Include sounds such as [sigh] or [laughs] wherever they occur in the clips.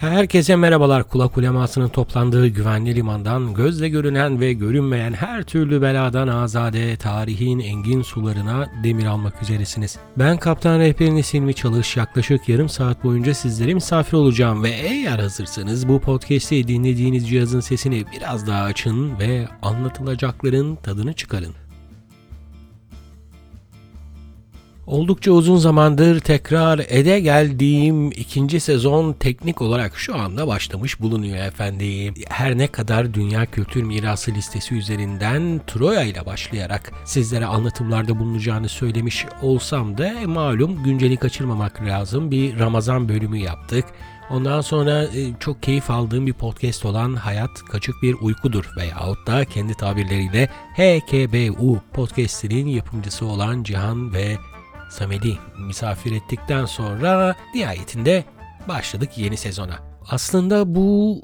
Herkese merhabalar. Kulak ulemasının toplandığı güvenli limandan, gözle görünen ve görünmeyen her türlü beladan azade, tarihin engin sularına demir almak üzeresiniz. Ben kaptan rehberiniz Silmi Çalış. Yaklaşık yarım saat boyunca sizlere misafir olacağım ve eğer hazırsanız bu podcast'i dinlediğiniz cihazın sesini biraz daha açın ve anlatılacakların tadını çıkarın. Oldukça uzun zamandır tekrar ede geldiğim ikinci sezon teknik olarak şu anda başlamış bulunuyor efendim. Her ne kadar Dünya Kültür Mirası listesi üzerinden Troya ile başlayarak sizlere anlatımlarda bulunacağını söylemiş olsam da e, malum günceli kaçırmamak lazım. Bir Ramazan bölümü yaptık. Ondan sonra e, çok keyif aldığım bir podcast olan Hayat Kaçık Bir Uykudur veyahut da kendi tabirleriyle HKBU podcastinin yapımcısı olan Cihan ve Samet'i misafir ettikten sonra nihayetinde başladık yeni sezona. Aslında bu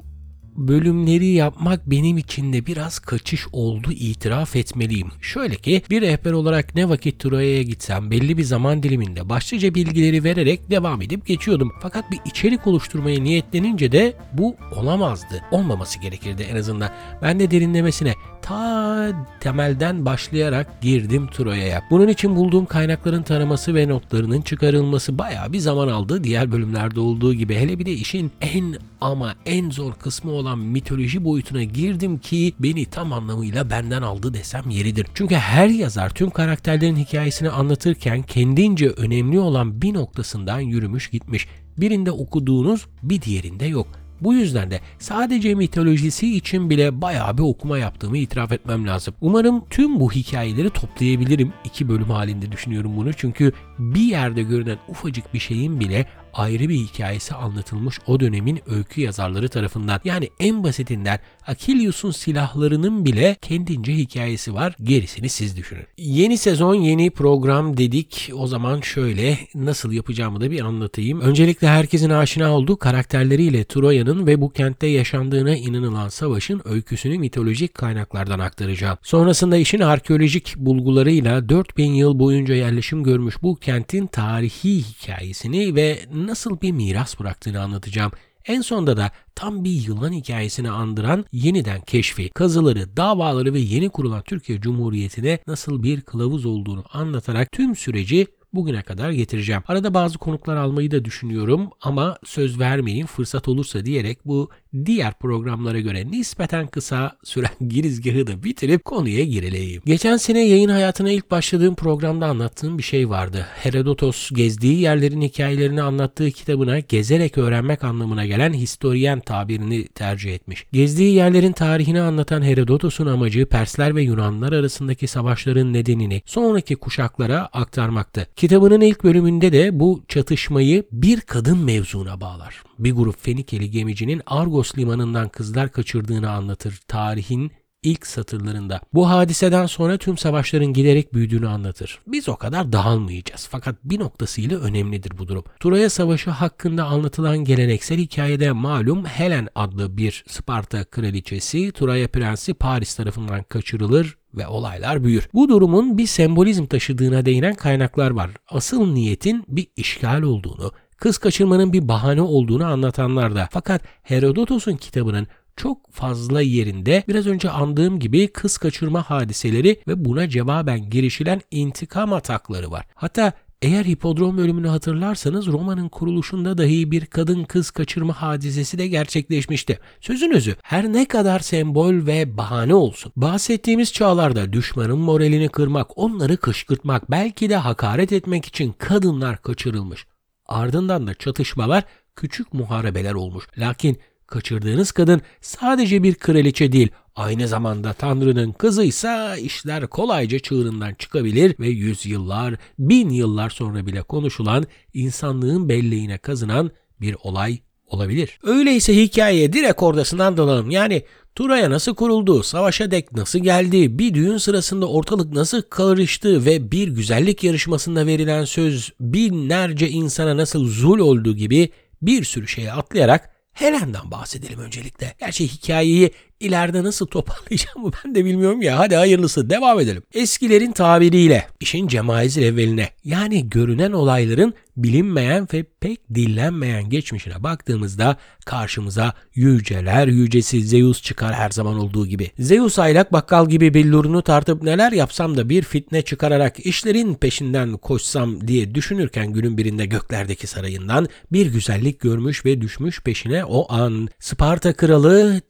bölümleri yapmak benim için de biraz kaçış oldu itiraf etmeliyim. Şöyle ki bir rehber olarak ne vakit Troya'ya gitsem belli bir zaman diliminde başlıca bilgileri vererek devam edip geçiyordum. Fakat bir içerik oluşturmaya niyetlenince de bu olamazdı. Olmaması gerekirdi en azından. Ben de derinlemesine ta temelden başlayarak girdim Troya'ya. Bunun için bulduğum kaynakların taraması ve notlarının çıkarılması bayağı bir zaman aldı. Diğer bölümlerde olduğu gibi hele bir de işin en ama en zor kısmı olan mitoloji boyutuna girdim ki beni tam anlamıyla benden aldı desem yeridir. Çünkü her yazar tüm karakterlerin hikayesini anlatırken kendince önemli olan bir noktasından yürümüş gitmiş. Birinde okuduğunuz bir diğerinde yok. Bu yüzden de sadece mitolojisi için bile bayağı bir okuma yaptığımı itiraf etmem lazım. Umarım tüm bu hikayeleri toplayabilirim. İki bölüm halinde düşünüyorum bunu. Çünkü bir yerde görünen ufacık bir şeyin bile ayrı bir hikayesi anlatılmış o dönemin öykü yazarları tarafından. Yani en basitinden Achilleus'un silahlarının bile kendince hikayesi var. Gerisini siz düşünün. Yeni sezon yeni program dedik. O zaman şöyle nasıl yapacağımı da bir anlatayım. Öncelikle herkesin aşina olduğu karakterleriyle Troya'nın ve bu kentte yaşandığına inanılan savaşın öyküsünü mitolojik kaynaklardan aktaracağım. Sonrasında işin arkeolojik bulgularıyla 4000 yıl boyunca yerleşim görmüş bu kentin tarihi hikayesini ve nasıl bir miras bıraktığını anlatacağım. En sonda da tam bir yılan hikayesini andıran yeniden keşfi, kazıları, davaları ve yeni kurulan Türkiye Cumhuriyeti'ne nasıl bir kılavuz olduğunu anlatarak tüm süreci bugüne kadar getireceğim. Arada bazı konuklar almayı da düşünüyorum ama söz vermeyin fırsat olursa diyerek bu diğer programlara göre nispeten kısa süren [laughs] girizgahı da bitirip konuya girelim. Geçen sene yayın hayatına ilk başladığım programda anlattığım bir şey vardı. Herodotos gezdiği yerlerin hikayelerini anlattığı kitabına gezerek öğrenmek anlamına gelen historien tabirini tercih etmiş. Gezdiği yerlerin tarihini anlatan Herodotos'un amacı Persler ve Yunanlar arasındaki savaşların nedenini sonraki kuşaklara aktarmaktı. Kitabının ilk bölümünde de bu çatışmayı bir kadın mevzuna bağlar. Bir grup Fenikeli gemicinin Argos limanından kızlar kaçırdığını anlatır tarihin ilk satırlarında. Bu hadiseden sonra tüm savaşların giderek büyüdüğünü anlatır. Biz o kadar dağılmayacağız fakat bir noktasıyla önemlidir bu durum. Troya Savaşı hakkında anlatılan geleneksel hikayede malum Helen adlı bir Sparta kraliçesi Troya prensi Paris tarafından kaçırılır ve olaylar büyür. Bu durumun bir sembolizm taşıdığına değinen kaynaklar var. Asıl niyetin bir işgal olduğunu, kız kaçırmanın bir bahane olduğunu anlatanlar da. Fakat Herodotos'un kitabının çok fazla yerinde biraz önce andığım gibi kız kaçırma hadiseleri ve buna cevaben girişilen intikam atakları var. Hatta eğer hipodrom bölümünü hatırlarsanız Roma'nın kuruluşunda dahi bir kadın kız kaçırma hadisesi de gerçekleşmişti. Sözün özü her ne kadar sembol ve bahane olsun. Bahsettiğimiz çağlarda düşmanın moralini kırmak, onları kışkırtmak, belki de hakaret etmek için kadınlar kaçırılmış. Ardından da çatışmalar küçük muharebeler olmuş. Lakin kaçırdığınız kadın sadece bir kraliçe değil, aynı zamanda Tanrı'nın kızıysa işler kolayca çığırından çıkabilir ve yüzyıllar, bin yıllar sonra bile konuşulan, insanlığın belleğine kazınan bir olay olabilir. Öyleyse hikayeye direkt ordasından dalalım. Yani Turaya nasıl kuruldu, savaşa dek nasıl geldi, bir düğün sırasında ortalık nasıl karıştı ve bir güzellik yarışmasında verilen söz binlerce insana nasıl zul olduğu gibi bir sürü şeye atlayarak Helen'den bahsedelim öncelikle. Gerçi hikayeyi ileride nasıl toparlayacağımı ben de bilmiyorum ya. Hadi hayırlısı devam edelim. Eskilerin tabiriyle işin cemaizil evveline yani görünen olayların bilinmeyen ve pek dillenmeyen geçmişine baktığımızda karşımıza yüceler yücesi Zeus çıkar her zaman olduğu gibi. Zeus aylak bakkal gibi billurunu tartıp neler yapsam da bir fitne çıkararak işlerin peşinden koşsam diye düşünürken günün birinde göklerdeki sarayından bir güzellik görmüş ve düşmüş peşine o an Sparta kralı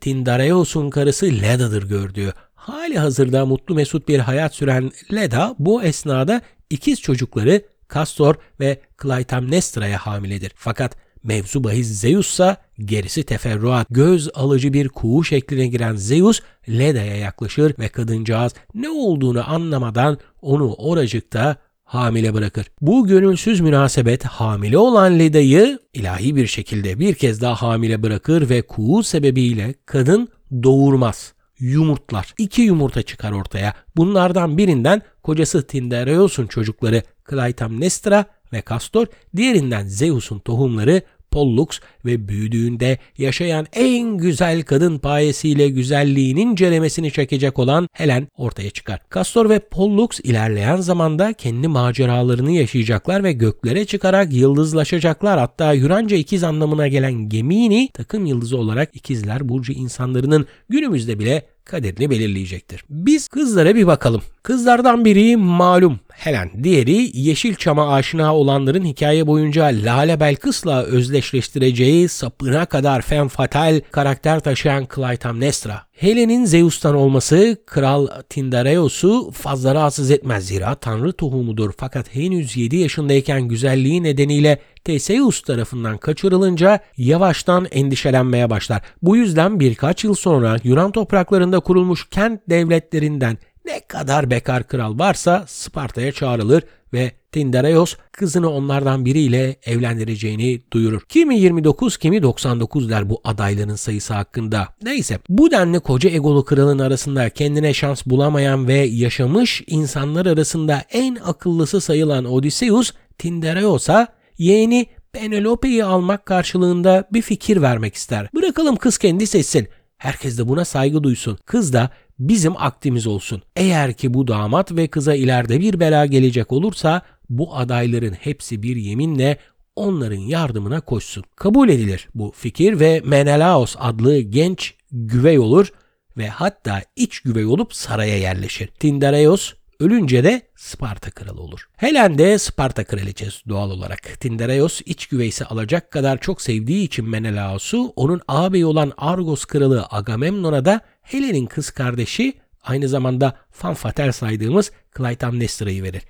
Tindareos'un karısı Leda'dır gördüğü. Hali hazırda mutlu mesut bir hayat süren Leda bu esnada ikiz çocukları Castor ve Clytemnestra'ya hamiledir. Fakat mevzu bahis Zeus'sa gerisi teferruat. Göz alıcı bir kuğu şekline giren Zeus Leda'ya yaklaşır ve kadıncağız ne olduğunu anlamadan onu oracıkta hamile bırakır. Bu gönülsüz münasebet hamile olan Leda'yı ilahi bir şekilde bir kez daha hamile bırakır ve kuğu sebebiyle kadın doğurmaz yumurtlar. İki yumurta çıkar ortaya. Bunlardan birinden kocası Tindareos'un çocukları Clytemnestra ve Castor, diğerinden Zeus'un tohumları Pollux ve büyüdüğünde yaşayan en güzel kadın payesiyle güzelliğinin ceremesini çekecek olan Helen ortaya çıkar. Castor ve Pollux ilerleyen zamanda kendi maceralarını yaşayacaklar ve göklere çıkarak yıldızlaşacaklar. Hatta Yunanca ikiz anlamına gelen Gemini takım yıldızı olarak ikizler burcu insanların günümüzde bile kaderini belirleyecektir. Biz kızlara bir bakalım. Kızlardan biri malum Helen, diğeri Yeşilçam'a aşina olanların hikaye boyunca Lale Belkıs'la özdeşleştireceği sapına kadar fem fatal karakter taşıyan Clytemnestra. Helen'in Zeus'tan olması Kral Tindareos'u fazla rahatsız etmez zira tanrı tohumudur fakat henüz 7 yaşındayken güzelliği nedeniyle Theseus tarafından kaçırılınca yavaştan endişelenmeye başlar. Bu yüzden birkaç yıl sonra Yunan topraklarında kurulmuş kent devletlerinden ne kadar bekar kral varsa Sparta'ya çağrılır ve Tindareos kızını onlardan biriyle evlendireceğini duyurur. Kimi 29 kimi 99 der bu adayların sayısı hakkında. Neyse bu denli koca egolu kralın arasında kendine şans bulamayan ve yaşamış insanlar arasında en akıllısı sayılan Odysseus Tindareos'a yeğeni Penelope'yi almak karşılığında bir fikir vermek ister. Bırakalım kız kendi seçsin. Herkes de buna saygı duysun. Kız da bizim aktimiz olsun. Eğer ki bu damat ve kıza ileride bir bela gelecek olursa bu adayların hepsi bir yeminle onların yardımına koşsun. Kabul edilir bu fikir ve Menelaos adlı genç güvey olur ve hatta iç güvey olup saraya yerleşir. Tindareos ölünce de Sparta kralı olur. Helen de Sparta kraliçesi doğal olarak. Tindareos iç güveysi alacak kadar çok sevdiği için Menelaos'u onun ağabeyi olan Argos kralı Agamemnon'a da Helen'in kız kardeşi aynı zamanda fanfatel saydığımız Clytemnestra'yı verir.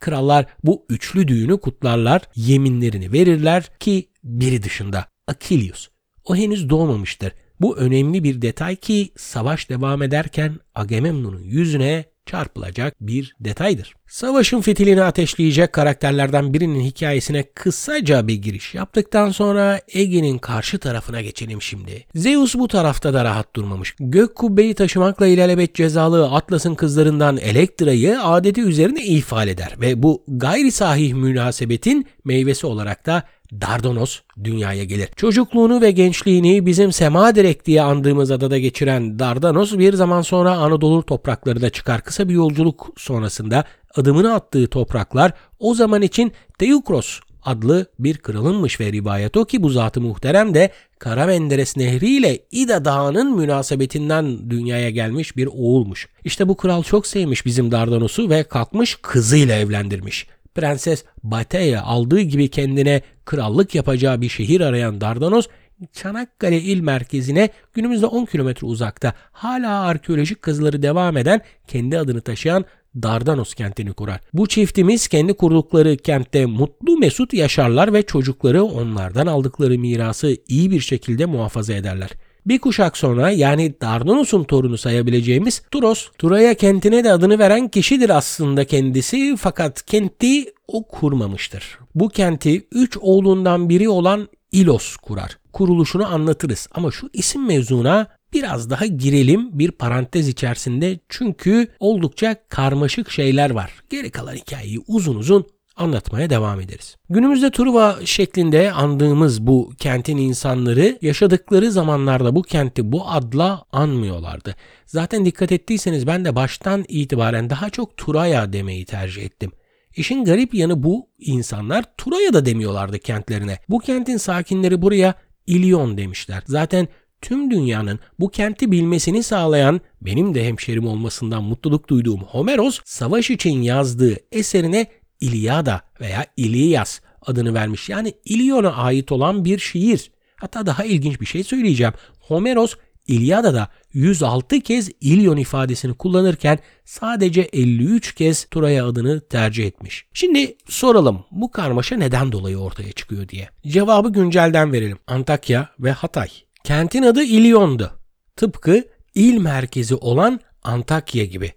Krallar bu üçlü düğünü kutlarlar, yeminlerini verirler ki biri dışında Achilles. O henüz doğmamıştır. Bu önemli bir detay ki savaş devam ederken Agamemnon'un yüzüne çarpılacak bir detaydır. Savaşın fitilini ateşleyecek karakterlerden birinin hikayesine kısaca bir giriş yaptıktan sonra Ege'nin karşı tarafına geçelim şimdi. Zeus bu tarafta da rahat durmamış. Gök kubbeyi taşımakla ilelebet cezalı Atlas'ın kızlarından Elektra'yı adeti üzerine ifade eder ve bu gayri sahih münasebetin meyvesi olarak da Dardanos dünyaya gelir. Çocukluğunu ve gençliğini bizim Sema Direk diye andığımız adada geçiren Dardanos bir zaman sonra Anadolu topraklarına çıkar. Kısa bir yolculuk sonrasında adımını attığı topraklar o zaman için Teukros adlı bir kralınmış ve rivayet o ki bu zatı muhterem de Kara Menderes Nehri ile İda Dağı'nın münasebetinden dünyaya gelmiş bir oğulmuş. İşte bu kral çok sevmiş bizim Dardanos'u ve kalkmış kızıyla evlendirmiş. Prenses Bate'ye aldığı gibi kendine krallık yapacağı bir şehir arayan Dardanos, Çanakkale il merkezine günümüzde 10 kilometre uzakta hala arkeolojik kazıları devam eden kendi adını taşıyan Dardanos kentini kurar. Bu çiftimiz kendi kurdukları kentte mutlu mesut yaşarlar ve çocukları onlardan aldıkları mirası iyi bir şekilde muhafaza ederler. Bir kuşak sonra yani Dardanus'un torunu sayabileceğimiz Turos, Turaya kentine de adını veren kişidir aslında kendisi fakat kenti o kurmamıştır. Bu kenti üç oğlundan biri olan İlos kurar. Kuruluşunu anlatırız ama şu isim mevzuna biraz daha girelim bir parantez içerisinde çünkü oldukça karmaşık şeyler var. Geri kalan hikayeyi uzun uzun anlatmaya devam ederiz. Günümüzde Truva şeklinde andığımız bu kentin insanları yaşadıkları zamanlarda bu kenti bu adla anmıyorlardı. Zaten dikkat ettiyseniz ben de baştan itibaren daha çok Turaya demeyi tercih ettim. İşin garip yanı bu insanlar Turaya da demiyorlardı kentlerine. Bu kentin sakinleri buraya İlyon demişler. Zaten tüm dünyanın bu kenti bilmesini sağlayan benim de hemşerim olmasından mutluluk duyduğum Homeros savaş için yazdığı eserine İlyada veya İlyas adını vermiş. Yani İlyon'a ait olan bir şiir. Hatta daha ilginç bir şey söyleyeceğim. Homeros İlyada'da 106 kez İlyon ifadesini kullanırken sadece 53 kez Turaya adını tercih etmiş. Şimdi soralım bu karmaşa neden dolayı ortaya çıkıyor diye. Cevabı güncelden verelim. Antakya ve Hatay. Kentin adı İlyon'du. Tıpkı il merkezi olan Antakya gibi.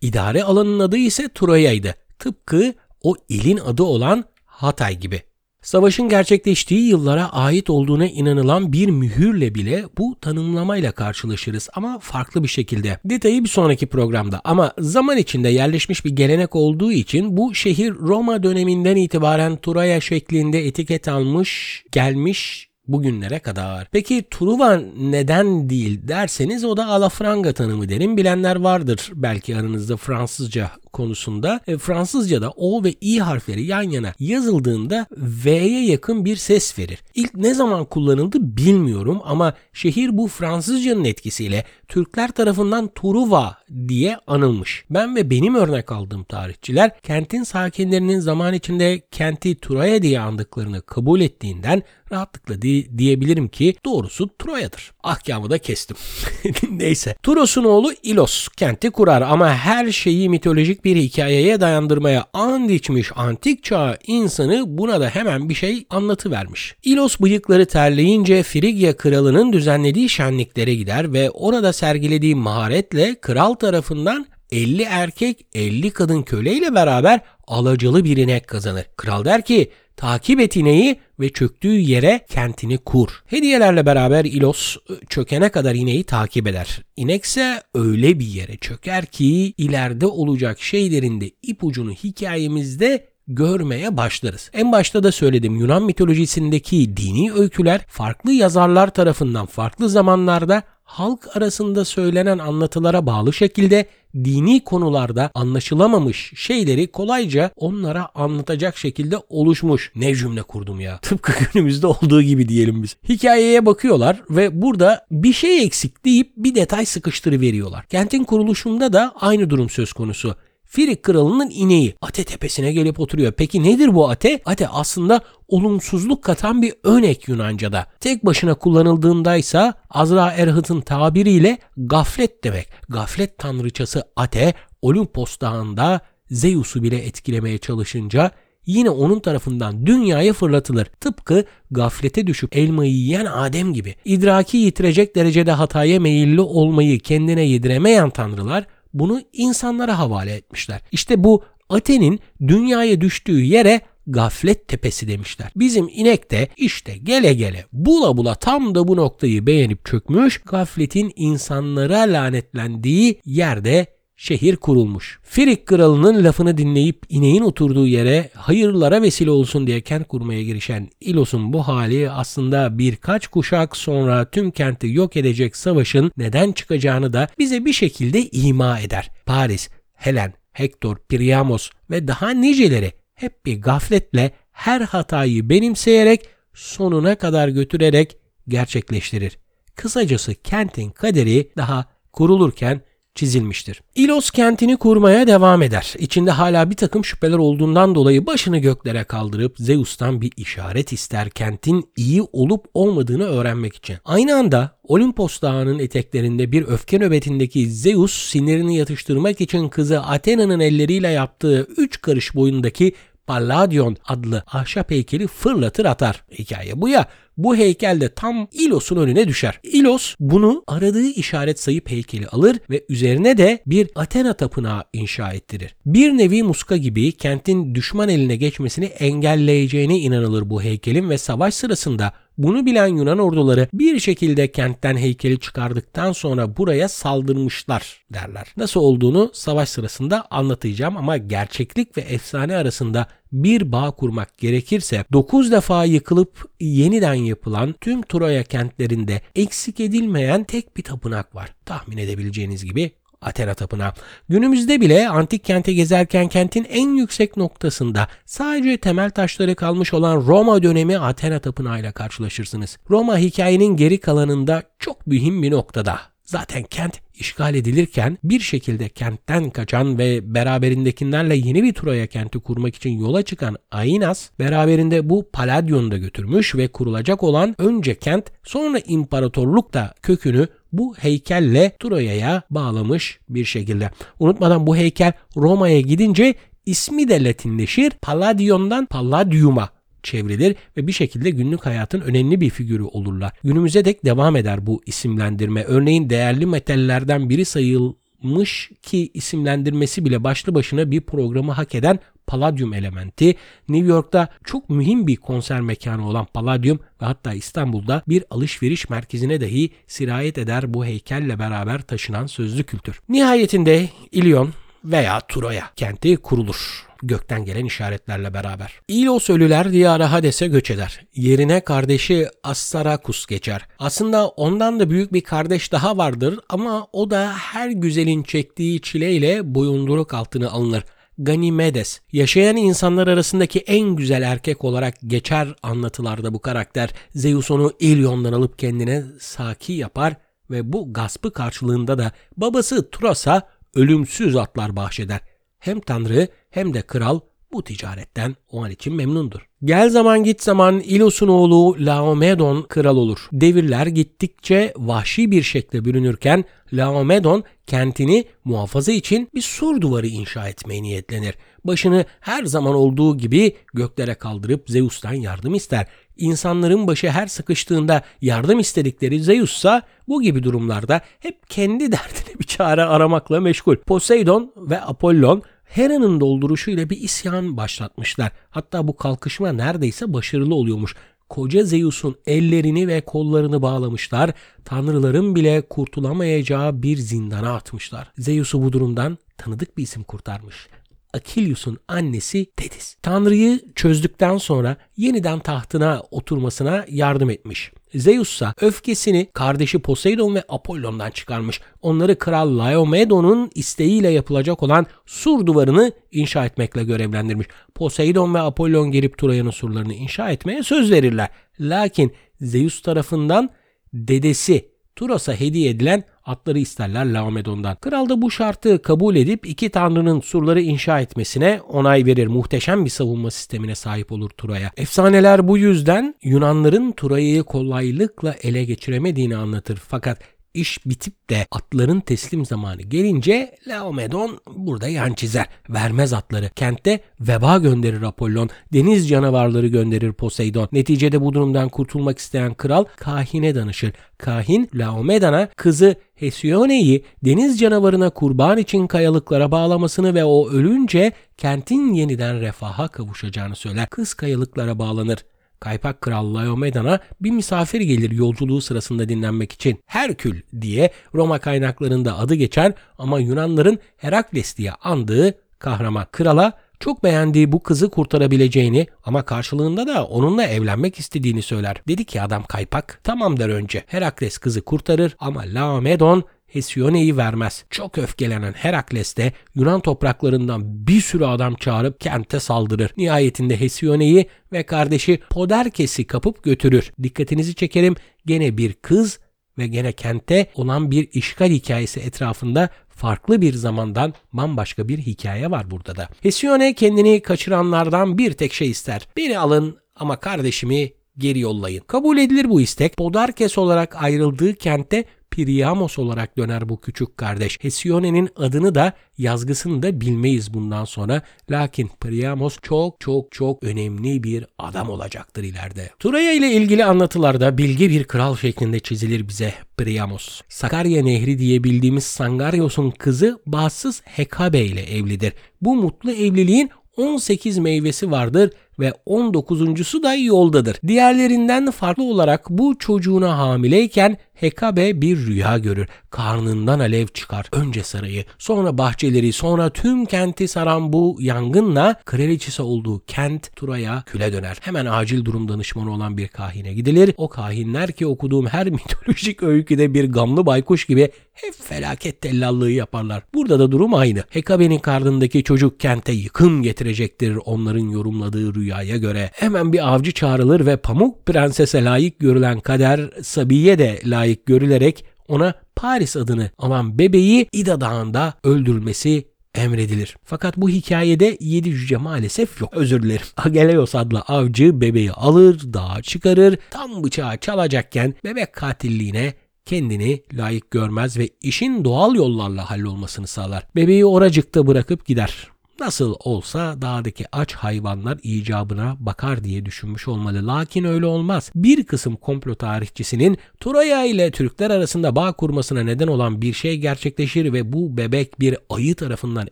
İdare alanının adı ise Turaya'ydı. Tıpkı o ilin adı olan Hatay gibi. Savaşın gerçekleştiği yıllara ait olduğuna inanılan bir mühürle bile bu tanımlamayla karşılaşırız ama farklı bir şekilde. Detayı bir sonraki programda ama zaman içinde yerleşmiş bir gelenek olduğu için bu şehir Roma döneminden itibaren Turaya şeklinde etiket almış, gelmiş bugünlere kadar. Peki Truva neden değil derseniz o da alafranga tanımı derim. Bilenler vardır belki aranızda Fransızca konusunda e, Fransızca'da O ve İ harfleri yan yana yazıldığında V'ye yakın bir ses verir. İlk ne zaman kullanıldı bilmiyorum ama şehir bu Fransızcanın etkisiyle Türkler tarafından Truva diye anılmış. Ben ve benim örnek aldığım tarihçiler kentin sakinlerinin zaman içinde kenti Turaya diye andıklarını kabul ettiğinden rahatlıkla di- diyebilirim ki doğrusu Troya'dır. Ahkamı da kestim. [laughs] Neyse. Turos'un oğlu Ilos kenti kurar ama her şeyi mitolojik bir hikayeye dayandırmaya and içmiş antik çağ insanı buna da hemen bir şey anlatıvermiş. Ilos bıyıkları terleyince Frigya kralının düzenlediği şenliklere gider ve orada sergilediği maharetle kral tarafından 50 erkek 50 kadın köleyle beraber alacalı bir inek kazanır. Kral der ki takip et ineği ve çöktüğü yere kentini kur. Hediyelerle beraber İlos çökene kadar ineği takip eder. İnekse öyle bir yere çöker ki ileride olacak şeylerin de ipucunu hikayemizde görmeye başlarız. En başta da söyledim Yunan mitolojisindeki dini öyküler farklı yazarlar tarafından farklı zamanlarda halk arasında söylenen anlatılara bağlı şekilde dini konularda anlaşılamamış şeyleri kolayca onlara anlatacak şekilde oluşmuş. Ne cümle kurdum ya. [laughs] Tıpkı günümüzde olduğu gibi diyelim biz. Hikayeye bakıyorlar ve burada bir şey eksik deyip bir detay sıkıştırıveriyorlar. Kentin kuruluşunda da aynı durum söz konusu. Firik kralının ineği Ate tepesine gelip oturuyor. Peki nedir bu Ate? Ate aslında olumsuzluk katan bir önek Yunanca'da. Tek başına kullanıldığındaysa Azra Erhat'ın tabiriyle gaflet demek. Gaflet tanrıçası Ate Olimpos dağında Zeus'u bile etkilemeye çalışınca yine onun tarafından dünyaya fırlatılır. Tıpkı gaflete düşüp elmayı yiyen Adem gibi. İdraki yitirecek derecede hataya meyilli olmayı kendine yediremeyen tanrılar bunu insanlara havale etmişler. İşte bu Ate'nin dünyaya düştüğü yere gaflet tepesi demişler. Bizim inek de işte gele gele bula bula tam da bu noktayı beğenip çökmüş gafletin insanlara lanetlendiği yerde şehir kurulmuş. Firik kralının lafını dinleyip ineğin oturduğu yere hayırlara vesile olsun diye kent kurmaya girişen İlos'un bu hali aslında birkaç kuşak sonra tüm kenti yok edecek savaşın neden çıkacağını da bize bir şekilde ima eder. Paris, Helen, Hector, Priamos ve daha niceleri hep bir gafletle her hatayı benimseyerek sonuna kadar götürerek gerçekleştirir. Kısacası kentin kaderi daha kurulurken çizilmiştir. İlos kentini kurmaya devam eder. İçinde hala bir takım şüpheler olduğundan dolayı başını göklere kaldırıp Zeus'tan bir işaret ister kentin iyi olup olmadığını öğrenmek için. Aynı anda Olimpos Dağı'nın eteklerinde bir öfke nöbetindeki Zeus sinirini yatıştırmak için kızı Athena'nın elleriyle yaptığı 3 karış boyundaki Palladion adlı ahşap heykeli fırlatır atar. Hikaye bu ya. Bu heykel de tam İlos'un önüne düşer. İlos bunu aradığı işaret sayıp heykeli alır ve üzerine de bir Athena tapınağı inşa ettirir. Bir nevi muska gibi kentin düşman eline geçmesini engelleyeceğine inanılır bu heykelin ve savaş sırasında bunu bilen Yunan orduları bir şekilde kentten heykeli çıkardıktan sonra buraya saldırmışlar derler. Nasıl olduğunu savaş sırasında anlatacağım ama gerçeklik ve efsane arasında bir bağ kurmak gerekirse 9 defa yıkılıp yeniden yapılan tüm Troya kentlerinde eksik edilmeyen tek bir tapınak var. Tahmin edebileceğiniz gibi Athena Tapınağı. Günümüzde bile antik kente gezerken kentin en yüksek noktasında sadece temel taşları kalmış olan Roma dönemi Athena Tapınağı ile karşılaşırsınız. Roma hikayenin geri kalanında çok mühim bir noktada. Zaten kent işgal edilirken bir şekilde kentten kaçan ve beraberindekilerle yeni bir Troya kenti kurmak için yola çıkan Ainas beraberinde bu Palladium'u da götürmüş ve kurulacak olan önce kent sonra imparatorluk da kökünü bu heykelle Troya'ya bağlamış bir şekilde. Unutmadan bu heykel Roma'ya gidince ismi de Latinleşir. Palladion'dan Palladium'a çevrilir ve bir şekilde günlük hayatın önemli bir figürü olurlar. Günümüze dek devam eder bu isimlendirme. Örneğin değerli metallerden biri sayılmış ki isimlendirmesi bile başlı başına bir programı hak eden Palladium elementi, New York'ta çok mühim bir konser mekanı olan Palladium ve hatta İstanbul'da bir alışveriş merkezine dahi sirayet eder bu heykelle beraber taşınan sözlü kültür. Nihayetinde İlyon veya Troya kenti kurulur gökten gelen işaretlerle beraber. İlos ölüler diyarı Hades'e göç eder. Yerine kardeşi Astarakus geçer. Aslında ondan da büyük bir kardeş daha vardır ama o da her güzelin çektiği çileyle boyunduruk altına alınır. Ganimedes. Yaşayan insanlar arasındaki en güzel erkek olarak geçer anlatılarda bu karakter. Zeus onu İlyon'dan alıp kendine saki yapar ve bu gaspı karşılığında da babası Tros'a ölümsüz atlar bahşeder. Hem tanrı hem de kral bu ticaretten o an için memnundur. Gel zaman git zaman İlos'un oğlu Laomedon kral olur. Devirler gittikçe vahşi bir şekle bürünürken Laomedon kentini muhafaza için bir sur duvarı inşa etmeye niyetlenir. Başını her zaman olduğu gibi göklere kaldırıp Zeus'tan yardım ister. İnsanların başı her sıkıştığında yardım istedikleri Zeus'sa bu gibi durumlarda hep kendi [laughs] derdine bir çare aramakla meşgul. Poseidon ve Apollon Hera'nın dolduruşuyla bir isyan başlatmışlar. Hatta bu kalkışma neredeyse başarılı oluyormuş. Koca Zeus'un ellerini ve kollarını bağlamışlar. Tanrıların bile kurtulamayacağı bir zindana atmışlar. Zeus'u bu durumdan tanıdık bir isim kurtarmış. Akilius'un annesi Tethys. Tanrı'yı çözdükten sonra yeniden tahtına oturmasına yardım etmiş. Zeus ise öfkesini kardeşi Poseidon ve Apollon'dan çıkarmış. Onları kral Laomedon'un isteğiyle yapılacak olan sur duvarını inşa etmekle görevlendirmiş. Poseidon ve Apollon gelip Troya'nın surlarını inşa etmeye söz verirler. Lakin Zeus tarafından dedesi Turos'a hediye edilen atları isterler Laomedon'dan. Kral da bu şartı kabul edip iki tanrının surları inşa etmesine onay verir. Muhteşem bir savunma sistemine sahip olur Tura'ya. Efsaneler bu yüzden Yunanların Tura'yı kolaylıkla ele geçiremediğini anlatır. Fakat İş bitip de atların teslim zamanı gelince Laomedon burada yan çizer. Vermez atları. Kentte veba gönderir Apollon. Deniz canavarları gönderir Poseidon. Neticede bu durumdan kurtulmak isteyen kral kahine danışır. Kahin Laomedon'a kızı Hesione'yi deniz canavarına kurban için kayalıklara bağlamasını ve o ölünce kentin yeniden refaha kavuşacağını söyler. Kız kayalıklara bağlanır. Kaypak Kral Laomedon'a bir misafir gelir yolculuğu sırasında dinlenmek için. Herkül diye Roma kaynaklarında adı geçer ama Yunanların Herakles diye andığı kahraman. Krala çok beğendiği bu kızı kurtarabileceğini ama karşılığında da onunla evlenmek istediğini söyler. Dedi ki adam kaypak tamam der önce. Herakles kızı kurtarır ama Laomedon Hesione'yi vermez. Çok öfkelenen Herakles de Yunan topraklarından bir sürü adam çağırıp kente saldırır. Nihayetinde Hesione'yi ve kardeşi Poderkes'i kapıp götürür. Dikkatinizi çekerim gene bir kız ve gene kente olan bir işgal hikayesi etrafında farklı bir zamandan bambaşka bir hikaye var burada da. Hesione kendini kaçıranlardan bir tek şey ister. Beni alın ama kardeşimi geri yollayın. Kabul edilir bu istek. Podarkes olarak ayrıldığı kentte Priamos olarak döner bu küçük kardeş. Hesione'nin adını da yazgısını da bilmeyiz bundan sonra. Lakin Priamos çok çok çok önemli bir adam olacaktır ileride. Turaya ile ilgili anlatılarda bilgi bir kral şeklinde çizilir bize Priamos. Sakarya Nehri diye bildiğimiz Sangaryos'un kızı bahtsız Hekabe ile evlidir. Bu mutlu evliliğin 18 meyvesi vardır ve 19.sü da yoldadır. Diğerlerinden farklı olarak bu çocuğuna hamileyken Hekabe bir rüya görür. Karnından alev çıkar. Önce sarayı, sonra bahçeleri, sonra tüm kenti saran bu yangınla kraliçesi olduğu kent Tura'ya küle döner. Hemen acil durum danışmanı olan bir kahine gidilir. O kahinler ki okuduğum her [laughs] mitolojik öyküde bir gamlı baykuş gibi hep felaket tellallığı yaparlar. Burada da durum aynı. Hekabe'nin karnındaki çocuk kente yıkım getirecektir onların yorumladığı rüyaya göre. Hemen bir avcı çağrılır ve Pamuk Prenses'e layık görülen kader Sabiye de layık görülerek ona Paris adını alan bebeği İda Dağı'nda öldürülmesi emredilir. Fakat bu hikayede yedi cüce maalesef yok. Özür dilerim. [laughs] Ageleos adlı avcı bebeği alır, dağa çıkarır, tam bıçağı çalacakken bebek katilliğine kendini layık görmez ve işin doğal yollarla hallolmasını sağlar. Bebeği oracıkta bırakıp gider. Nasıl olsa dağdaki aç hayvanlar icabına bakar diye düşünmüş olmalı. Lakin öyle olmaz. Bir kısım komplo tarihçisinin Troya ile Türkler arasında bağ kurmasına neden olan bir şey gerçekleşir ve bu bebek bir ayı tarafından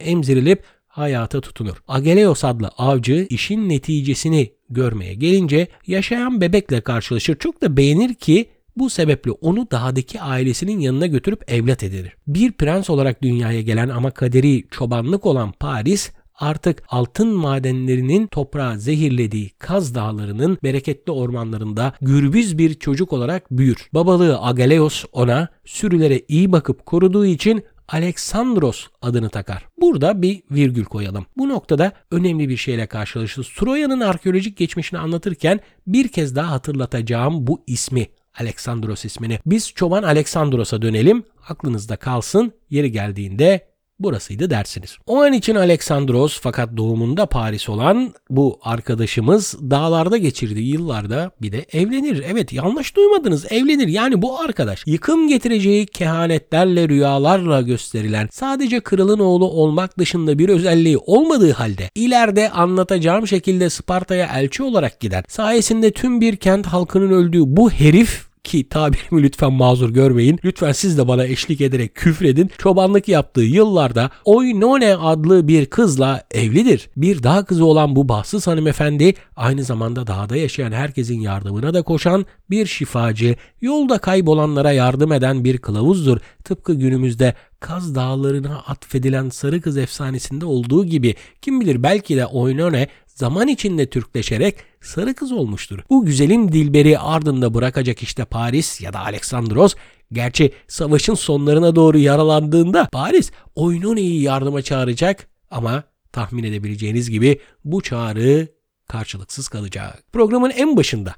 emzirilip hayata tutunur. Ageleos adlı avcı işin neticesini görmeye gelince yaşayan bebekle karşılaşır. Çok da beğenir ki bu sebeple onu dağdaki ailesinin yanına götürüp evlat edilir. Bir prens olarak dünyaya gelen ama kaderi çobanlık olan Paris artık altın madenlerinin toprağı zehirlediği Kaz Dağları'nın bereketli ormanlarında gürbüz bir çocuk olarak büyür. Babalığı Agaleos ona sürülere iyi bakıp koruduğu için Aleksandros adını takar. Burada bir virgül koyalım. Bu noktada önemli bir şeyle karşılaşırız. Troya'nın arkeolojik geçmişini anlatırken bir kez daha hatırlatacağım bu ismi Aleksandros ismini. Biz çoban Aleksandros'a dönelim. Aklınızda kalsın. Yeri geldiğinde burasıydı dersiniz. O an için Aleksandros fakat doğumunda Paris olan bu arkadaşımız dağlarda geçirdiği yıllarda bir de evlenir. Evet yanlış duymadınız evlenir. Yani bu arkadaş yıkım getireceği kehanetlerle rüyalarla gösterilen sadece kralın oğlu olmak dışında bir özelliği olmadığı halde ileride anlatacağım şekilde Sparta'ya elçi olarak gider. Sayesinde tüm bir kent halkının öldüğü bu herif ki tabirimi lütfen mazur görmeyin. Lütfen siz de bana eşlik ederek küfredin. Çobanlık yaptığı yıllarda Oynone adlı bir kızla evlidir. Bir dağ kızı olan bu bahtsız hanımefendi aynı zamanda dağda yaşayan herkesin yardımına da koşan bir şifacı, yolda kaybolanlara yardım eden bir kılavuzdur. Tıpkı günümüzde Kaz Dağları'na atfedilen sarı kız efsanesinde olduğu gibi kim bilir belki de Oynone zaman içinde Türkleşerek sarı kız olmuştur. Bu güzelim Dilber'i ardında bırakacak işte Paris ya da Aleksandros. Gerçi savaşın sonlarına doğru yaralandığında Paris Oynone'yi yardıma çağıracak ama tahmin edebileceğiniz gibi bu çağrı karşılıksız kalacak. Programın en başında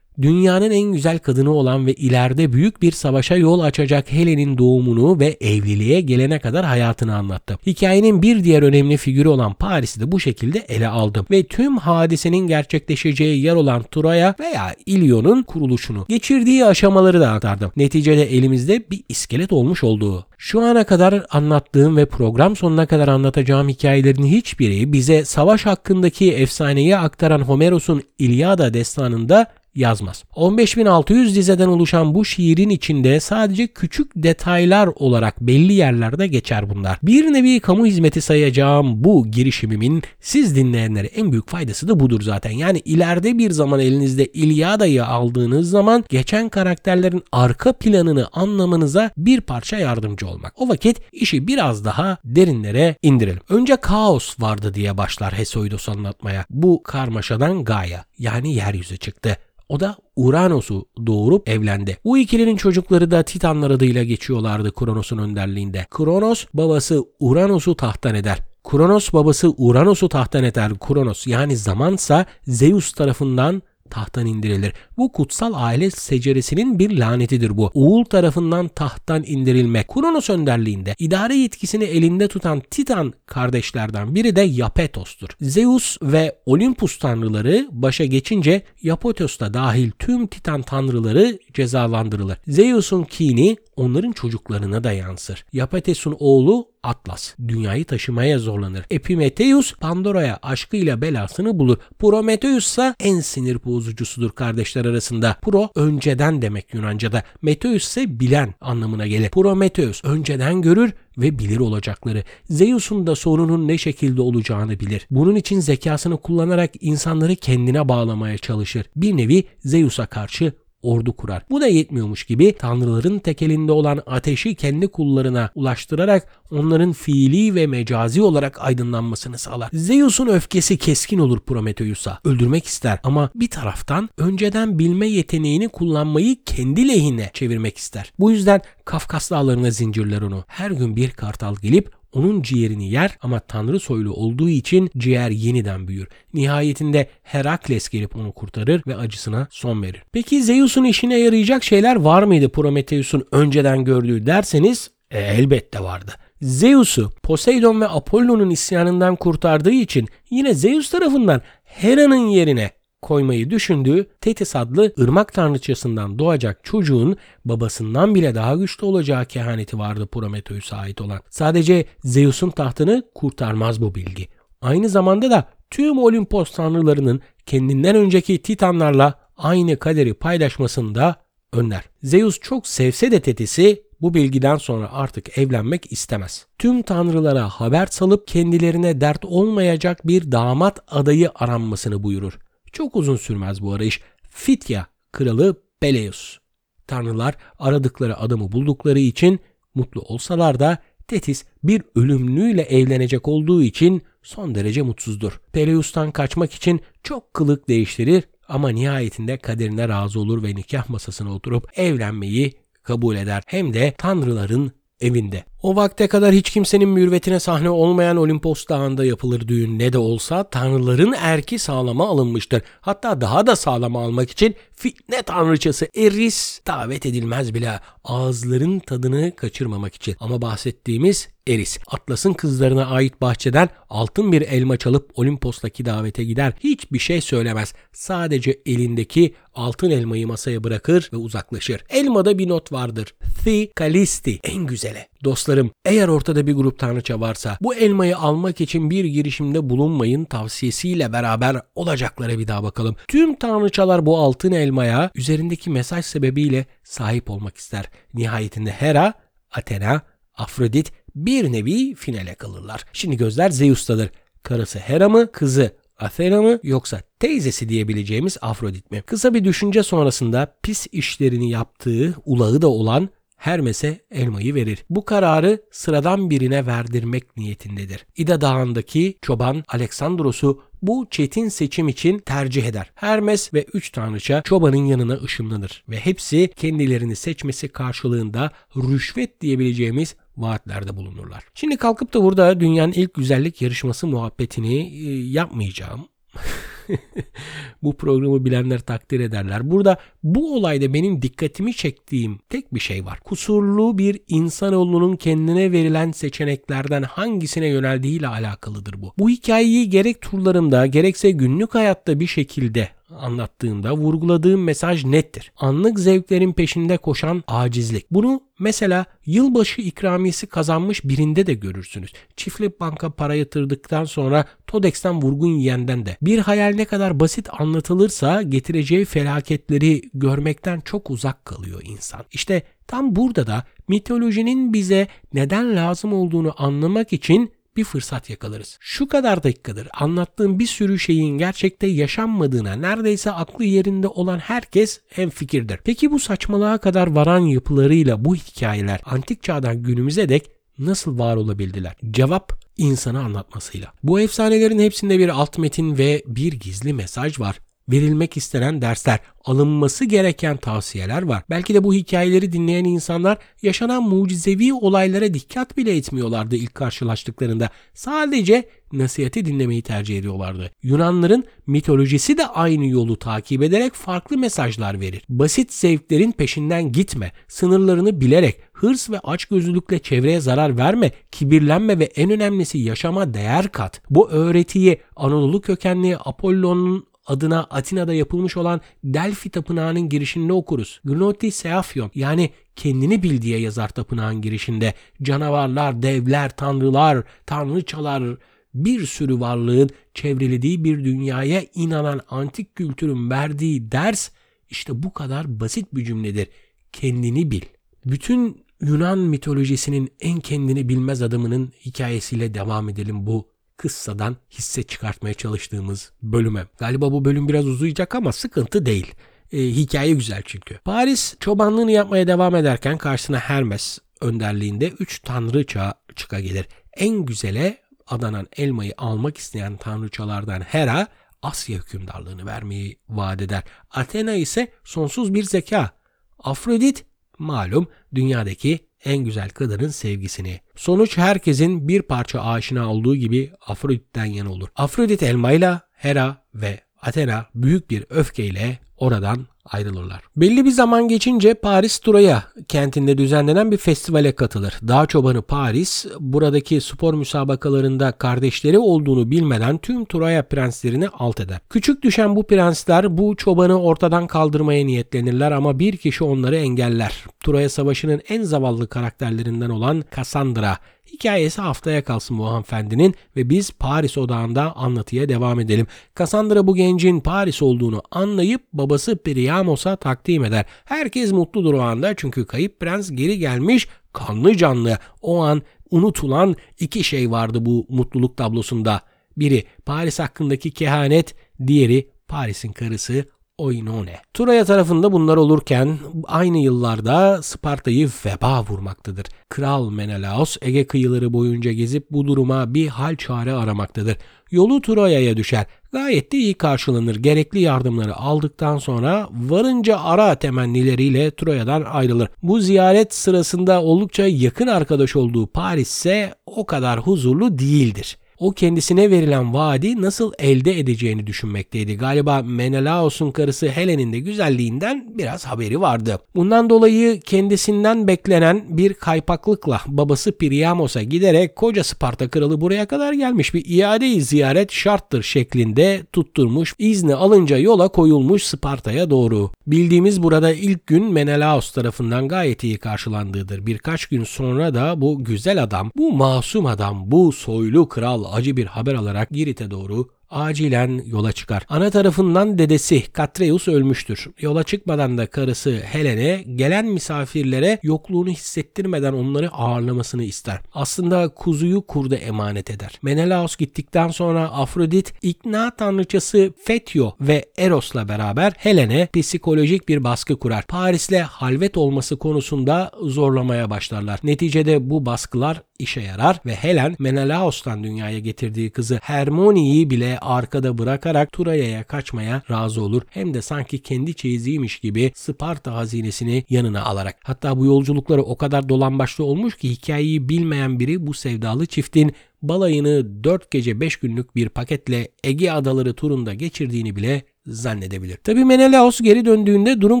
dünyanın en güzel kadını olan ve ileride büyük bir savaşa yol açacak Helen'in doğumunu ve evliliğe gelene kadar hayatını anlattı. Hikayenin bir diğer önemli figürü olan Paris'i de bu şekilde ele aldım ve tüm hadisenin gerçekleşeceği yer olan Troya veya İlyon'un kuruluşunu, geçirdiği aşamaları da aktardım. Neticede elimizde bir iskelet olmuş olduğu. Şu ana kadar anlattığım ve program sonuna kadar anlatacağım hikayelerin hiçbiri bize savaş hakkındaki efsaneyi aktaran Homeros'un İlyada destanında yazmaz. 15.600 dizeden oluşan bu şiirin içinde sadece küçük detaylar olarak belli yerlerde geçer bunlar. Bir nevi kamu hizmeti sayacağım bu girişimimin siz dinleyenlere en büyük faydası da budur zaten. Yani ileride bir zaman elinizde İlyada'yı aldığınız zaman geçen karakterlerin arka planını anlamanıza bir parça yardımcı olmak. O vakit işi biraz daha derinlere indirelim. Önce kaos vardı diye başlar Hesiodos anlatmaya. Bu karmaşadan Gaia yani yeryüzü çıktı. O da Uranos'u doğurup evlendi. Bu ikilinin çocukları da Titanlar adıyla geçiyorlardı Kronos'un önderliğinde. Kronos babası Uranos'u tahttan eder. Kronos babası Uranos'u tahttan eder. Kronos yani zamansa Zeus tarafından tahttan indirilir. Bu kutsal aile seceresinin bir lanetidir bu. Oğul tarafından tahttan indirilmek. Kronos önderliğinde idare yetkisini elinde tutan Titan kardeşlerden biri de Yapetos'tur. Zeus ve Olympus tanrıları başa geçince Yapetos da dahil tüm Titan tanrıları cezalandırılır. Zeus'un kini onların çocuklarına da yansır. Yapetos'un oğlu Atlas dünyayı taşımaya zorlanır. Epimetheus Pandora'ya aşkıyla belasını bulur. Prometheus ise en sinir bozucusudur kardeşler arasında. Pro önceden demek Yunanca'da. Meteus ise bilen anlamına gelir. Prometheus önceden görür ve bilir olacakları. Zeus'un da sonunun ne şekilde olacağını bilir. Bunun için zekasını kullanarak insanları kendine bağlamaya çalışır. Bir nevi Zeus'a karşı ordu kurar. Bu da yetmiyormuş gibi tanrıların tekelinde olan ateşi kendi kullarına ulaştırarak onların fiili ve mecazi olarak aydınlanmasını sağlar. Zeus'un öfkesi keskin olur Prometheus'a. Öldürmek ister ama bir taraftan önceden bilme yeteneğini kullanmayı kendi lehine çevirmek ister. Bu yüzden Kafkas dağlarına zincirler onu. Her gün bir kartal gelip onun ciğerini yer ama tanrı soylu olduğu için ciğer yeniden büyür. Nihayetinde Herakles gelip onu kurtarır ve acısına son verir. Peki Zeus'un işine yarayacak şeyler var mıydı Prometheus'un önceden gördüğü derseniz e, elbette vardı. Zeus'u Poseidon ve Apollo'nun isyanından kurtardığı için yine Zeus tarafından Hera'nın yerine koymayı düşündüğü Tetis adlı ırmak tanrıçasından doğacak çocuğun babasından bile daha güçlü olacağı kehaneti vardı Prometheus'a ait olan. Sadece Zeus'un tahtını kurtarmaz bu bilgi. Aynı zamanda da tüm Olimpos tanrılarının kendinden önceki Titanlarla aynı kaderi paylaşmasını da önler. Zeus çok sevse de Tetis'i bu bilgiden sonra artık evlenmek istemez. Tüm tanrılara haber salıp kendilerine dert olmayacak bir damat adayı aranmasını buyurur. Çok uzun sürmez bu arayış. Fitya kralı Peleus. Tanrılar aradıkları adamı buldukları için mutlu olsalar da Tetis bir ölümlüyle evlenecek olduğu için son derece mutsuzdur. Peleus'tan kaçmak için çok kılık değiştirir ama nihayetinde kaderine razı olur ve nikah masasına oturup evlenmeyi kabul eder. Hem de tanrıların evinde. O vakte kadar hiç kimsenin mürvetine sahne olmayan Olimpos Dağı'nda yapılır düğün ne de olsa tanrıların erki sağlama alınmıştır. Hatta daha da sağlama almak için fitne tanrıçası Eris davet edilmez bile ağızların tadını kaçırmamak için. Ama bahsettiğimiz Eris. Atlas'ın kızlarına ait bahçeden altın bir elma çalıp Olimpos'taki davete gider. Hiçbir şey söylemez. Sadece elindeki altın elmayı masaya bırakır ve uzaklaşır. Elmada bir not vardır. Thi Kalisti en güzele. Dostlarım eğer ortada bir grup tanrıça varsa bu elmayı almak için bir girişimde bulunmayın tavsiyesiyle beraber olacaklara bir daha bakalım. Tüm tanrıçalar bu altın elmaya üzerindeki mesaj sebebiyle sahip olmak ister. Nihayetinde Hera, Athena, Afrodit bir nevi finale kalırlar. Şimdi gözler Zeus'tadır. Karısı Hera mı, kızı Athena mı yoksa teyzesi diyebileceğimiz Afrodit mi? Kısa bir düşünce sonrasında pis işlerini yaptığı ulağı da olan Hermes'e elmayı verir. Bu kararı sıradan birine verdirmek niyetindedir. İda Dağı'ndaki çoban Aleksandros'u bu çetin seçim için tercih eder. Hermes ve üç tanrıça çobanın yanına ışınlanır ve hepsi kendilerini seçmesi karşılığında rüşvet diyebileceğimiz vaatlerde bulunurlar. Şimdi kalkıp da burada dünyanın ilk güzellik yarışması muhabbetini e, yapmayacağım. [laughs] [laughs] bu programı bilenler takdir ederler. Burada bu olayda benim dikkatimi çektiğim tek bir şey var. Kusurlu bir insanoğlunun kendine verilen seçeneklerden hangisine yöneldiğiyle alakalıdır bu. Bu hikayeyi gerek turlarımda gerekse günlük hayatta bir şekilde anlattığımda vurguladığım mesaj nettir. Anlık zevklerin peşinde koşan acizlik. Bunu mesela yılbaşı ikramiyesi kazanmış birinde de görürsünüz. Çiftli banka para yatırdıktan sonra Todex'ten vurgun yiyenden de. Bir hayal ne kadar basit anlatılırsa getireceği felaketleri görmekten çok uzak kalıyor insan. İşte tam burada da mitolojinin bize neden lazım olduğunu anlamak için bir fırsat yakalarız. Şu kadar dakikadır anlattığım bir sürü şeyin gerçekte yaşanmadığına neredeyse aklı yerinde olan herkes hem fikirdir. Peki bu saçmalığa kadar varan yapılarıyla bu hikayeler antik çağdan günümüze dek nasıl var olabildiler? Cevap insanı anlatmasıyla. Bu efsanelerin hepsinde bir alt metin ve bir gizli mesaj var verilmek istenen dersler, alınması gereken tavsiyeler var. Belki de bu hikayeleri dinleyen insanlar yaşanan mucizevi olaylara dikkat bile etmiyorlardı ilk karşılaştıklarında. Sadece nasihati dinlemeyi tercih ediyorlardı. Yunanların mitolojisi de aynı yolu takip ederek farklı mesajlar verir. Basit zevklerin peşinden gitme, sınırlarını bilerek, hırs ve açgözlülükle çevreye zarar verme, kibirlenme ve en önemlisi yaşama değer kat. Bu öğretiyi Anadolu kökenli Apollon'un adına Atina'da yapılmış olan Delphi Tapınağı'nın girişinde okuruz. Gnoti Seafyon yani kendini bil diye yazar tapınağın girişinde. Canavarlar, devler, tanrılar, tanrıçalar, bir sürü varlığın çevrelediği bir dünyaya inanan antik kültürün verdiği ders işte bu kadar basit bir cümledir. Kendini bil. Bütün Yunan mitolojisinin en kendini bilmez adamının hikayesiyle devam edelim bu kıssadan hisse çıkartmaya çalıştığımız bölüme. Galiba bu bölüm biraz uzayacak ama sıkıntı değil. E, hikaye güzel çünkü. Paris çobanlığını yapmaya devam ederken karşısına Hermes önderliğinde 3 tanrıça çıka gelir. En güzele adanan elmayı almak isteyen tanrıçalardan Hera Asya hükümdarlığını vermeyi vaat eder. Athena ise sonsuz bir zeka. Afrodit malum dünyadaki en güzel kadının sevgisini. Sonuç herkesin bir parça aşina olduğu gibi Afrodit'ten yana olur. Afrodit elmayla Hera ve Athena büyük bir öfkeyle oradan ayrılırlar. Belli bir zaman geçince Paris Troya kentinde düzenlenen bir festivale katılır. Dağ çobanı Paris buradaki spor müsabakalarında kardeşleri olduğunu bilmeden tüm Troya prenslerini alt eder. Küçük düşen bu prensler bu çobanı ortadan kaldırmaya niyetlenirler ama bir kişi onları engeller. Troya Savaşı'nın en zavallı karakterlerinden olan Cassandra Hikayesi haftaya kalsın bu hanımefendinin ve biz Paris odağında anlatıya devam edelim. Cassandra bu gencin Paris olduğunu anlayıp babası Priamos'a takdim eder. Herkes mutludur o anda çünkü kayıp prens geri gelmiş kanlı canlı. O an unutulan iki şey vardı bu mutluluk tablosunda. Biri Paris hakkındaki kehanet, diğeri Paris'in karısı Oinone. Troya tarafında bunlar olurken aynı yıllarda Sparta'yı veba vurmaktadır. Kral Menelaos Ege kıyıları boyunca gezip bu duruma bir hal çare aramaktadır. Yolu Troya'ya düşer. Gayet de iyi karşılanır. Gerekli yardımları aldıktan sonra varınca ara temennileriyle Troya'dan ayrılır. Bu ziyaret sırasında oldukça yakın arkadaş olduğu Paris ise o kadar huzurlu değildir o kendisine verilen vaadi nasıl elde edeceğini düşünmekteydi. Galiba Menelaos'un karısı Helen'in de güzelliğinden biraz haberi vardı. Bundan dolayı kendisinden beklenen bir kaypaklıkla babası Priamos'a giderek koca Sparta kralı buraya kadar gelmiş bir iade ziyaret şarttır şeklinde tutturmuş. İzni alınca yola koyulmuş Sparta'ya doğru. Bildiğimiz burada ilk gün Menelaos tarafından gayet iyi karşılandığıdır. Birkaç gün sonra da bu güzel adam, bu masum adam, bu soylu kral acı bir haber alarak Girit'e doğru acilen yola çıkar. Ana tarafından dedesi Katreus ölmüştür. Yola çıkmadan da karısı Helene gelen misafirlere yokluğunu hissettirmeden onları ağırlamasını ister. Aslında kuzuyu kurda emanet eder. Menelaos gittikten sonra Afrodit ikna tanrıçası Fetio ve Eros'la beraber Helene psikolojik bir baskı kurar. Paris'le halvet olması konusunda zorlamaya başlarlar. Neticede bu baskılar işe yarar ve Helen Menelaos'tan dünyaya getirdiği kızı Hermione'yi bile arkada bırakarak Turaya'ya kaçmaya razı olur. Hem de sanki kendi çeyiziymiş gibi Sparta hazinesini yanına alarak. Hatta bu yolculukları o kadar dolambaçlı olmuş ki hikayeyi bilmeyen biri bu sevdalı çiftin balayını 4 gece 5 günlük bir paketle Ege adaları turunda geçirdiğini bile zannedebilir. Tabi Menelaos geri döndüğünde durum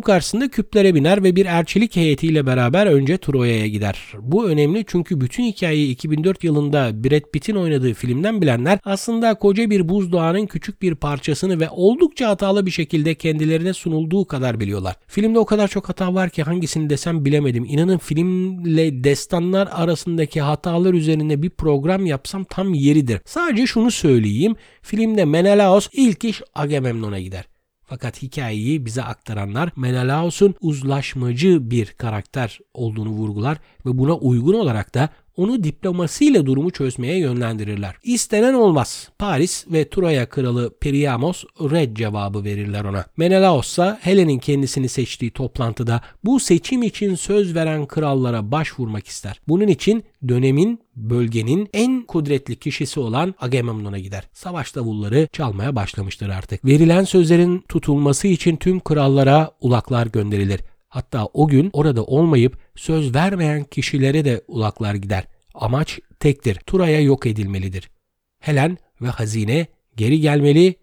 karşısında küplere biner ve bir elçilik heyetiyle beraber önce Troya'ya gider. Bu önemli çünkü bütün hikayeyi 2004 yılında Brad Pitt'in oynadığı filmden bilenler aslında koca bir buzdağının küçük bir parçasını ve oldukça hatalı bir şekilde kendilerine sunulduğu kadar biliyorlar. Filmde o kadar çok hata var ki hangisini desem bilemedim. İnanın filmle destanlar arasındaki hatalar üzerine bir program yapsam tam yeridir. Sadece şunu söyleyeyim. Filmde Menelaos ilk iş Agamemnon'a gider. Fakat hikayeyi bize aktaranlar Menelaos'un uzlaşmacı bir karakter olduğunu vurgular ve buna uygun olarak da onu diplomasiyle durumu çözmeye yönlendirirler. İstenen olmaz. Paris ve Troya kralı Priamos red cevabı verirler ona. Menelaos ise Helen'in kendisini seçtiği toplantıda bu seçim için söz veren krallara başvurmak ister. Bunun için dönemin bölgenin en kudretli kişisi olan Agamemnon'a gider. Savaş davulları çalmaya başlamıştır artık. Verilen sözlerin tutulması için tüm krallara ulaklar gönderilir. Hatta o gün orada olmayıp söz vermeyen kişilere de ulaklar gider. Amaç tektir. Turaya yok edilmelidir. Helen ve hazine geri gelmeli,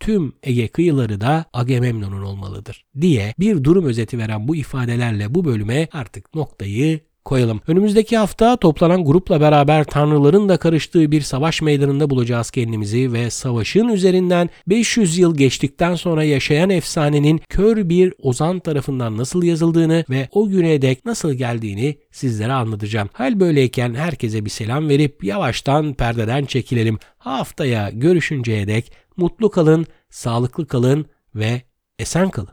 tüm Ege kıyıları da Agamemnon'un olmalıdır diye bir durum özeti veren bu ifadelerle bu bölüme artık noktayı koyalım. Önümüzdeki hafta toplanan grupla beraber tanrıların da karıştığı bir savaş meydanında bulacağız kendimizi ve savaşın üzerinden 500 yıl geçtikten sonra yaşayan efsanenin kör bir ozan tarafından nasıl yazıldığını ve o güne dek nasıl geldiğini sizlere anlatacağım. Hal böyleyken herkese bir selam verip yavaştan perdeden çekilelim. Haftaya görüşünceye dek mutlu kalın, sağlıklı kalın ve esen kalın.